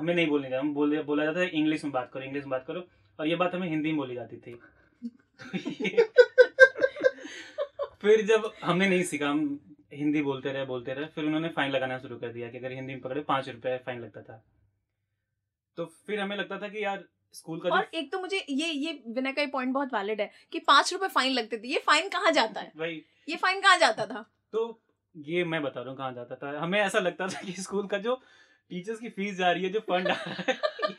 हमें नहीं बोलने का हम बोले बोला जाता है इंग्लिश में बात करो इंग्लिश में बात करो। और ये बात हमें हिंदी में बोली जाती थी। फिर जब हमने नहीं सीखा हम हिंदी बोलते रहे बोलते रहे फिर उन्होंने फाइन लगाना शुरू कर दिया कि अगर हिंदी में पकड़े पाँच रुपए फाइन लगता था। तो फिर हमें लगता था कि यार स्कूल का और एक तो मुझे ये ये विनय का पॉइंट बहुत वैलिड है कि पाँच रुपए फाइन लगते थे। ये फाइन कहाँ जाता है? भाई ये फाइन कहाँ जाता था? तो ये मैं बता रहा हूँ कहाँ जाता था। हमें ऐसा लगता था कि स्कूल का जो टीचर्स की फ़ीस जा रही है जो फंड आ रहा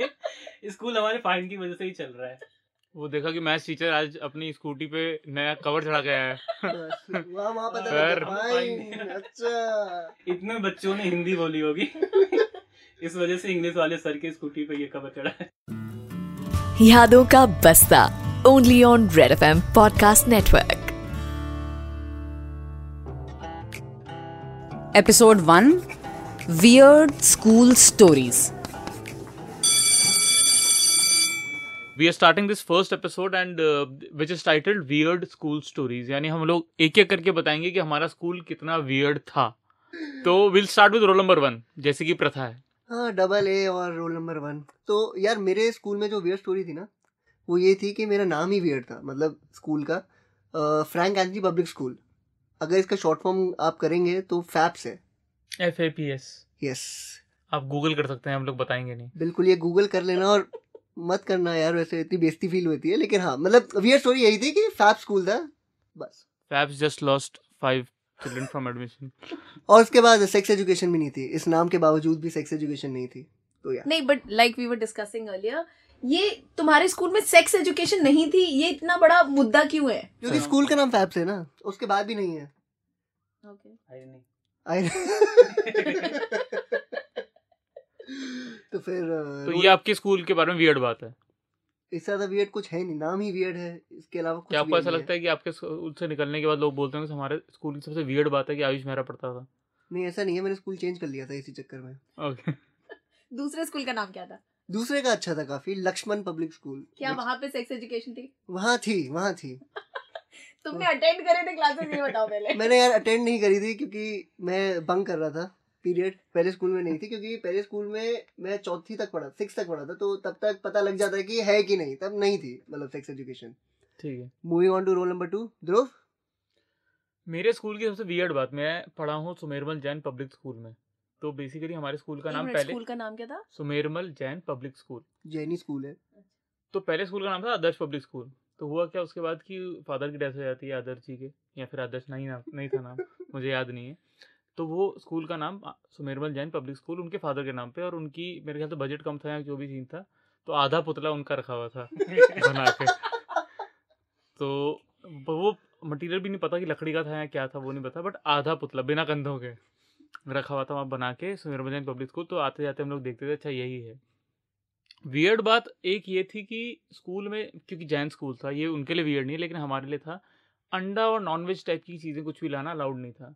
है स्कूल हमारे फाइन की वजह से ही चल रहा है। वो देखा कि मैथ्स टीचर आज अपनी स्कूटी पे नया कवर चढ़ा गया है। वहाँ वहाँ पता फिर- लगा अच्छा। इतने बच्चों ने हिंदी बोली होगी। इस वजह से इंग्लिश वाले सर के स्कूटी पे ये कवर चढ़ा है। यादों का बस्ता only on red F M podcast network episode 1 Weird School Stories. We are starting this first episode and which is titled weird school stories यानी हम लोग एक एक करके बताएँगे कि हमारा स्कूल कितना वियर्ड था। तो will start with roll number one जैसे कि प्रथा है। हाँ डबल ए और रोल नंबर वन तो यार मेरे स्कूल में जो वियर्ड स्टोरी थी ना वो ये थी कि मेरा नाम ही वियर्ड था मतलब स्कूल का। फ्रैंक एंथनी पब्लिक स्कूल अगर इसका शॉर्ट फॉर्म आप करेंगे तो फैप्स है। F A P S yes आप गूगल कर सकते हैं हम लोग बताएँगे नहीं। बिल्कुल ये गूगल कर लेना और मत करना यार वैसे इतनी बेइज्जती फील होती है लेकिन हाँ मतलब वियर्ड स्टोरी यही थी कि फैप स्कूल था बस। FAPS just lost five children from admission और उसके बाद सेक्स एजुकेशन भी नहीं थी इस नाम के बावजूद भी सेक्स एजुकेशन नहीं थी तो यार नहीं but like we were discussing earlier ये तुम्हारे स्कूल में सेक्स एजुकेशन नहीं थी ये इतना बड़ा मुद्दा क्यों है? क्योंकि स्कूल का नाम फैप्स है ना उसके बाद भी नहीं है। आई नहीं। आई तो फिर तो ये आपके स्कूल के बारे में वियर्ड बात है। इससे ज़्यादा वियर्ड कुछ है नहीं नाम ही वियर्ड है इसके अलावा कुछ क्या आपको ऐसा लगता है कि आपके स्कूल से निकलने के बाद लोग बोलते हैं कि हमारे स्कूल की सबसे वियर्ड बात है कि आयुष मेरा पढ़ता था? नहीं ऐसा नहीं है मैंने स्कूल चेंज कर लिया था इसी चक्कर में। ओके दूसरे स्कूल का नाम क्या था? दूसरे का अच्छा था काफ़ी लक्ष्मण पब्लिक स्कूल क्या वहाँ पे सेक्स एजुकेशन थी? वहाँ थी वहाँ थी। तुमने अटेंड करे थे क्लासेस ये बताओ पहले। मैंने यार अटेंड नहीं करी थी क्योंकि मैं बंक कर रहा था पीरियड पहले स्कूल में नहीं थी क्योंकि पहले स्कूल में मैं चौथी तक पढ़ा सिक्स तक पढ़ा था तो तब तक पता लग जाता है कि है कि नहीं। तब नहीं थी मतलब सेक्स एजुकेशन ठीक है। Moving on to roll number two Dhruv मेरे स्कूल की सबसे वियर्ड बात मैं पढ़ा हूँ सुमेरमल जैन पब्लिक स्कूल में। तो बेसिकली हमारे स्कूल का नाम पहले स्कूल का नाम क्या था? Sumermal Jain public school Jaini school है। तो पहले स्कूल का नाम था आदर्श पब्लिक स्कूल तो हुआ क्या उसके बाद कि फादर की डेथ हो जाती है आदर्श जी के? या फिर आदर्श नहीं नाम नहीं था नाम? मुझे याद नहीं है। तो वो स्कूल का नाम सुमेरमल जैन पब्लिक स्कूल उनके फादर के नाम पे और उनकी मेरे ख्याल से बजट कम था या जो भी सीन था तो आधा पुतला उनका रखा हुआ था बना के। तो वो मटेरियल भी नहीं पता कि लकड़ी का था या क्या था वो नहीं पता बट आधा पुतला बिना कंधों के रखा हुआ था वहाँ बना के सुमेरमल जैन पब्लिक स्कूल। तो आते जाते हम लोग देखते थे अच्छा यही है। वियर्ड बात एक ये थी कि स्कूल में क्योंकि जैन स्कूल था ये उनके लिए वियर्ड नहीं लेकिन हमारे लिए था। अंडा और नॉनवेज टाइप की चीज़ें कुछ भी लाना अलाउड नहीं था।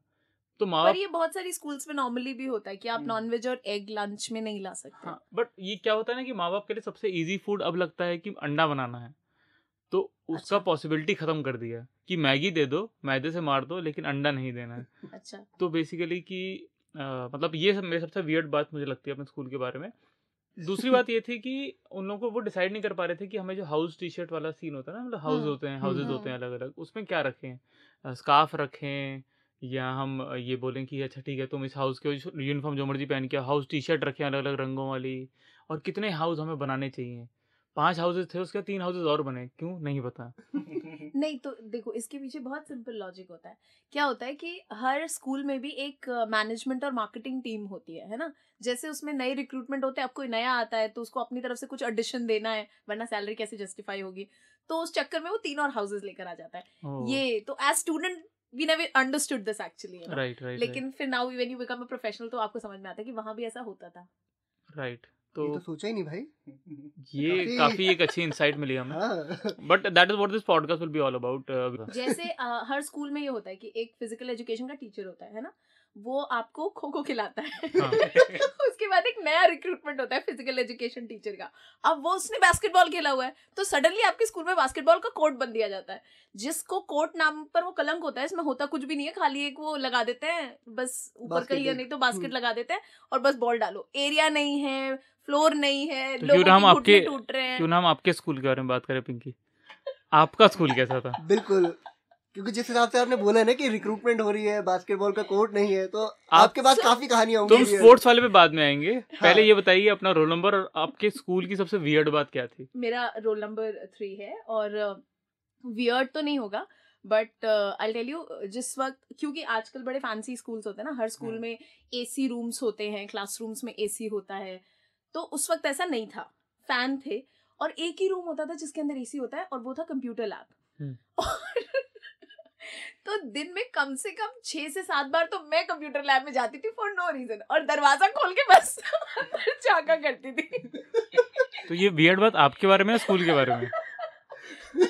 तो माँ पर ये बहुत सारी स्कूल्स में नॉर्मली भी होता है कि आप हम्म। नॉनवेज और एग लंच में नहीं ला सकते। हाँ बट ये क्या होता है ना कि माँ बाप के लिए सबसे इजी फ़ूड अब लगता है कि अंडा बनाना है। तो उसका अच्छा। पॉसिबिलिटी खत्म कर दिया कि मैगी दे दो मैदे से मार दो लेकिन अंडा नहीं देना है। अच्छा। तो बेसिकली कि अ, मतलब ये सब मेरे सबसे वियर्ड बात मुझे लगती है अपने स्कूल के बारे में दूसरी बात ये थी कि उन लोगों को वो डिसाइड नहीं कर पा रहे थे कि हमें जो हाउस टी शर्ट वाला सीन होता है ना मतलब हाउस होते हैं हाउसेज हम्म। होते हैं अलग अलग उसमें क्या रखें? स्काफ रखें या हम ये बोलें कि अच्छा ठीक है तुम इस हाउस के यूनिफॉर्म जो मर्ज़ी पहन के हाउस टी शर्ट रखें अलग अलग रंगों वाली और कितने हाउस हमें बनाने चाहिए। पाँच हाउसेज थे उसके तीन हाउसेज और बने क्यों? नहीं पता। नहीं तो देखो इसके पीछे बहुत सिंपल लॉजिक होता है। क्या होता है कि हर स्कूल में भी एक मैनेजमेंट और मार्केटिंग टीम होती है है ना? जैसे उसमें नए रिक्रूटमेंट होते हैं अब कोई नया आता है तो उसको अपनी तरफ़ से कुछ एडिशन देना है वरना सैलरी कैसे जस्टिफाई होगी? तो उस चक्कर में वो तीन और हाउसेज लेकर आ जाता है। ये तो as student we never understood this actually right right लेकिन फिर now when you become a professional तो आपको समझ में आता है कि वहाँ भी ऐसा होता था। राइट ये तो तो सोचा ही नहीं भाई। ये काफी- काफ़ी एक अच्छी इंसाइट मिली हमें। But that is what this podcast will be all about जैसे uh, हर स्कूल में ये होता है कि एक फ़िज़िकल एजुकेशन का टीचर होता है है ना? वो आपको खो खो खिलाता है। हाँ। उसके बाद एक नया रिक्रूटमेंट होता है फ़िज़िकल एजुकेशन टीचर का। अब वो उसने बास्केटबॉल खेला हुआ है तो सडनली आपके स्कूल में बास्केटबॉल का कोर्ट बन दिया जाता है। जिसको कोर्ट नाम पर वो कलंक होता है इसमें होता कुछ भी नहीं है खाली एक वो लगा देते हैं बस ऊपर कहीं या नहीं तो बास्केट हम्म। लगा देते हैं और बस बॉल डालो। एरिया नहीं है फ्लोर नहीं है तो क्यों ना हम के घुटने आपके टूट रहे हैं। क्यों ना हम आपके स्कूल के बारे में बात करें पिंकी आपका स्कूल कैसा था? बिल्कुल। क्योंकि जिस हिसाब से आपने बोला ना कि रिक्रूटमेंट हो रही है बास्केटबॉल का कोर्ट नहीं है तो आपके पास So- काफ़ी कहानियाँ तुम होंगी स्पोर्ट्स वाले पे बाद में आएँगे हाँ। पहले। ये बताइए अपना रोल नंबर और आपके स्कूल की सबसे वियर्ड बात क्या थी मेरा रोल नंबर थ्री है और वियर्ड तो नहीं होगा बट आई टेल यू जिस वक्त क्योंकि आजकल बड़े फैंसी स्कूल्स होते हैं ना हर स्कूल हाँ। में एसी रूम्स होते हैं क्लासरूम्स में एसी होता है तो उस वक्त ऐसा नहीं था फ़ैन थे और एक ही रूम होता था जिसके अंदर एसी होता है और वो था कंप्यूटर लैब हम्म। और तो दिन में कम से कम छह से सात बार तो मैं कंप्यूटर लैब में जाती थी फॉर नो रीजन और दरवाज़ा खोल के बस अंदर झांका करती थी। तो ये वियर्ड बात आपके बारे में स्कूल के बारे में?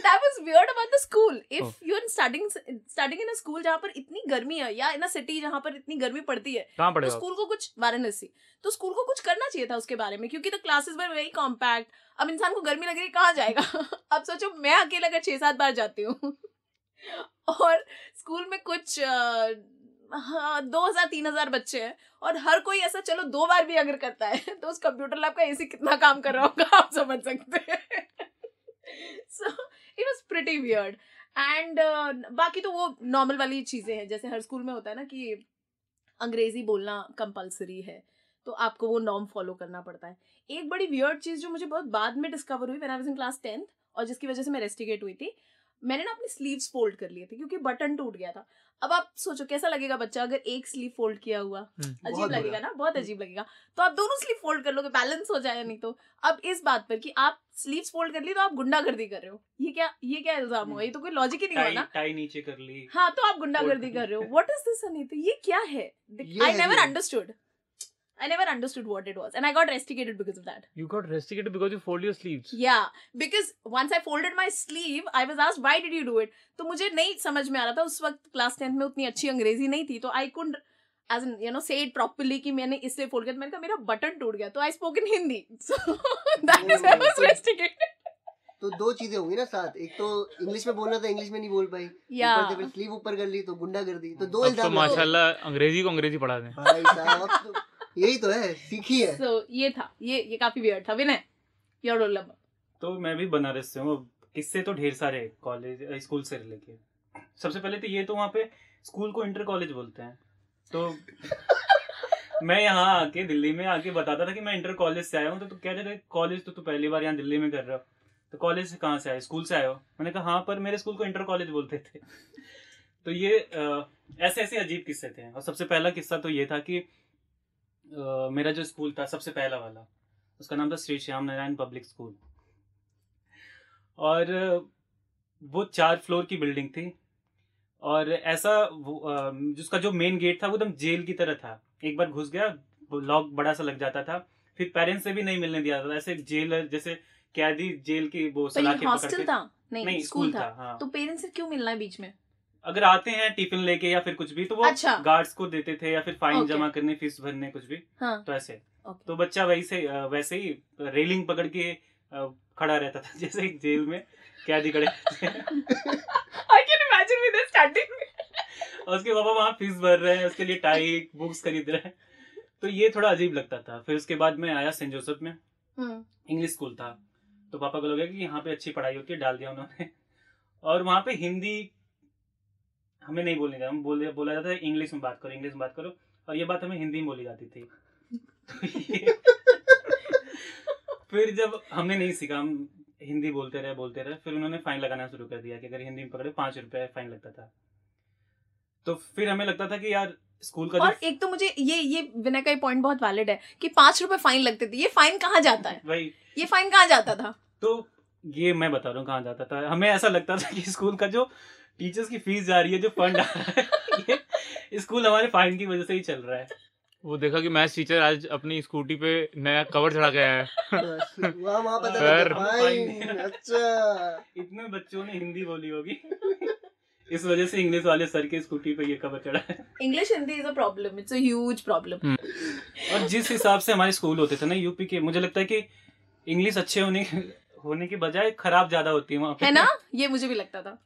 That was weird about the school. If Oh. you're studying studying in a school जहाँ पर इतनी गर्मी है या इन अ सिटी जहाँ पर इतनी गर्मी पड़ती है कहाँ तो स्कूल को कुछ वाराणसी तो स्कूल को कुछ करना चाहिए था उसके बारे में क्योंकि तो क्लासेस वर वेरी कॉम्पैक्ट अब इंसान को गर्मी लग रही है कहाँ जाएगा? अब सोचो मैं अकेला अगर छह सात बार जाती हूँ। और स्कूल में कुछ हाँ दो हज़ार, तीन हज़ार बच्चे हैं और हर कोई ऐसा, चलो, दो बार भी अगर करता है तो उस कंप्यूटर लैब का एसी कितना काम कर रहा होगा? आप समझ सकते हैं। So it was pretty weird and बाकी तो वो नॉर्मल वाली चीज़ें हैं। जैसे हर स्कूल में होता है ना कि अंग्रेज़ी बोलना कंपलसरी है तो आपको वो नॉर्म फॉलो करना पड़ता है। एक बड़ी वियर्ड चीज़ जो मुझे बहुत बाद में डिस्कवर हुई when I in class tenth और जिसकी वजह से मैं रेस्टिगेट हुई थी मैंने ना अपनी स्लीव्स फोल्ड कर लिए थे क्योंकि बटन टूट गया था। अब आप सोचो कैसा लगेगा बच्चा अगर एक स्लीव फोल्ड किया हुआ? हम्म। अजीब लगेगा ना? बहुत अजीब लगेगा। तो आप दोनों स्लीव फोल्ड कर लोगे बैलेंस हो जाए नहीं तो। अब इस बात पर कि आप स्लीव्स फोल्ड कर ली तो आप गुंडागर्दी कर रहे हो। ये क्या ये क्या इल्ज़ाम हुआ? ये तो कोई लॉजिक ही नहीं हुआ ना। टाई नीचे कर ली। हाँ तो आप गुंडागर्दी कर रहे हो। व्हाट इज़ दिस अनीता ये क्या है? I never understood I never understood what it was and I got rusticated because of that You got restricted because you fold your sleeves. Yeah, because once I folded my sleeve, I was asked why did you do it? तो मुझे नहीं समझ में आ रहा था उस वक्त class tenth में उतनी अच्छी अंग्रेज़ी नहीं थी तो I couldn't as you know say it properly कि मैंने इसलिए फोल्ड किया तो मैंने कहा मेरा बटन टूट गया। तो I spoke in Hindi so that is I was rusticated तो दो चीज़ें होंगी ना साथ एक तो इंग्लिश में बोलना था इंग्लिश में नहीं बोल पाई। या ऊपर से स्लीव ऊपर कर ली तो गुंडा कर दी तो दो अब तो माशाल्लाह अंग्रेज़ी को अंग्रेज़ी पढ़ा दें। भाई साहब अब तो यही तो है सीखी है। सो ये था ये ये काफ़ी वियर्ड था विनय योर रोल नंबर तो मैं भी बनारस से हूँ किस्से तो ढेर सारे कॉलेज स्कूल से लेके सबसे पहले तो ये तो वहाँ पे स्कूल को इंटर कॉलेज बोलते हैं। तो मैं यहाँ आके दिल्ली में आके बताता था कि मैं इंटर कॉलेज से आया हूँ तो तू कहते थे कॉलेज तो तू पहली बार यहाँ दिल्ली में कर रहा हो। तो कॉलेज से कहाँ से आए? स्कूल से आए हो? मैंने कहा हाँ पर मेरे स्कूल को इंटर कॉलेज बोलते थे। तो ये अ, ऐसे ऐसे अजीब किस्से थे। और सबसे पहला किस्सा तो ये था कि मेरा जो स्कूल था सबसे पहला वाला उसका नाम था श्री श्याम नारायण पब्लिक स्कूल। और वो चार फ्लोर की बिल्डिंग थी और ऐसा जिसका जो मेन गेट था वो एकदम जेल की तरह था। एक बार घुस गया लॉक बड़ा सा लग जाता था फिर पेरेंट्स से भी नहीं मिलने दिया था। ऐसे जेल जैसे कैदी जेल की वो हॉस्टल के था? नहीं, नहीं स्कूल था हाँ। तो पेरेंट्स से क्यों मिलना है बीच में? अगर आते हैं टिफ़िन लेके या फिर कुछ भी तो वो अच्छा। गार्ड्स को देते थे या फिर फाइन जमा करने फ़ीस भरने कुछ भी। हाँ। तो ऐसे। तो बच्चा वैसे अ, वैसे ही रेलिंग पकड़ के खड़ा रहता था जैसे एक जेल में कैदी खड़े I can imagine with starting और उसके पापा वहाँ फ़ीस भर रहे हैं उसके लिए टाई बुक्स खरीद रहे हैं। तो ये थोड़ा अजीब लगता था। फिर उसके बाद मैं आया सेंट जोसेफ में। इंग्लिश स्कूल था। तो पापा को लगा कि यहाँ पे अच्छी पढ़ाई होती है डाल दिया उन्होंने। और वहाँ पे हिंदी हमें नहीं बोलने जाता हम बोल बोला जाता है इंग्लिश में बात करो इंग्लिश में बात करो। और ये बात हमें हिंदी में बोली जाती थी। फिर जब हमने नहीं सीखा हम हिंदी बोलते रहे बोलते रहे फिर उन्होंने फाइन लगाना शुरू कर दिया कि अगर हिंदी में पकड़े पाँच रुपए फाइन लगता था। तो फिर हमें लगता था कि यार स्कूल का और एक तो मुझे ये ये विनय का पॉइंट बहुत वैलिड है कि पाँच रुपए फाइन लगते थे। ये फाइन कहाँ जाता है? वही। ये फाइन कहाँ जाता था? तो ये मैं बता रहा हूँ कहाँ जाता था। हमें ऐसा लगता था कि स्कूल का जो टीचर्स की फ़ीस जा रही है जो फंड आ रहा है स्कूल हमारे फाइन की वजह से ही चल रहा है। वो देखा कि मैथ्स टीचर आज अपनी स्कूटी पे नया कवर चढ़ा गया है। बस, वहाँ वहाँ पता सर। फाइन अच्छा। इतने बच्चों ने हिंदी बोली होगी। इस वजह से इंग्लिश वाले सर के स्कूटी पे ये कवर चढ़ा है। English Hindi is a problem it's a huge problem और जिस हिसाब से हमारे स्कूल होते थे ना यूपी के मुझे लगता है कि इंग्लिश अच्छे होने होने की बजाय खराब ज़्यादा होती है वहाँ पे। है ना? ये मुझे भी लगता था।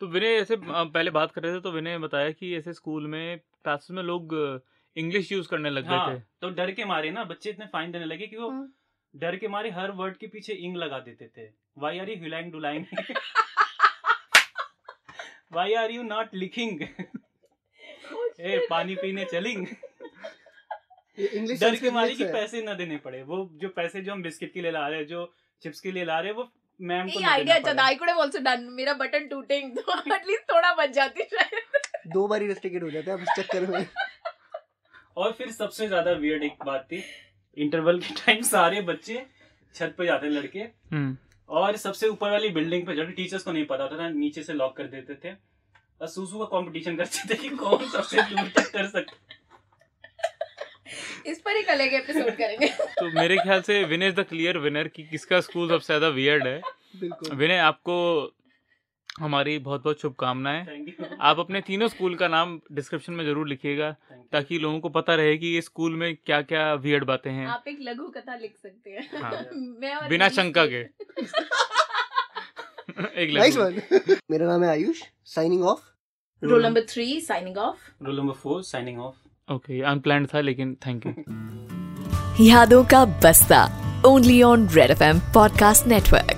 तो विनय ऐसे पहले बात कर रहे थे तो विनय बताया कि ऐसे स्कूल में क्लासेस में लोग इंग्लिश यूज़ करने लग गए हाँ थे। तो डर के मारे ना बच्चे इतने फाइन देने लगे कि वो हम्म। डर के मारे हर वर्ड के पीछे इंग लगा देते थे। वाई आर यू हिलाइंग डुलाइंग वाई आर यू नॉट लिखिंग ए पानी पीने चलिंग। इंग्लिश डर के मारे कि पैसे ना देने पड़े। वो जो पैसे जो हम बिस्किट के लिए ला रहे हैं जो चिप्स के लिए ला रहे हैं वो मैम को ये आइडिया अच्छा था। I could have also done मेरा बटन टूटेंग तो एटलीस्ट थोड़ा बच जाती शायद. दो बार ही रेस्ट्रिकेट हो जाता है अब इस चक्कर में। और फिर सबसे ज़्यादा वियर्ड एक बात थी इंटरवल के टाइम सारे बच्चे छत पे जाते लड़के। हम्म। और सबसे ऊपर वाली बिल्डिंग पे जाके टीचर्स को नहीं पता होता था नीचे से लॉक कर देते थे। और सूसू का कंपटीशन करते थे कि कौन सबसे दूर तक कर सकता इस पर एक अलग एपिसोड करेंगे। तो मेरे ख्याल से Vinay is the clear winner कि किसका स्कूल सबसे ज़्यादा वियर्ड है? बिल्कुल। विनय आपको हमारी बहुत बहुत शुभकामनाएँ। आप अपने तीनों स्कूल का नाम डिस्क्रिप्शन में ज़रूर लिखिएगा ताकि लोगों को पता रहे कि ये स्कूल में क्या क्या वियर्ड बातें हैं। आप एक लघु कथा लिख सकते हैं। हाँ। मैं और बिना शंका के। एक वन मेरा नाम है Ayush. Signing off roll number three signing off roll number four signing off okay unplanned था, लेकिन थैंक यू यादों का बस्ता only on Red F M podcast network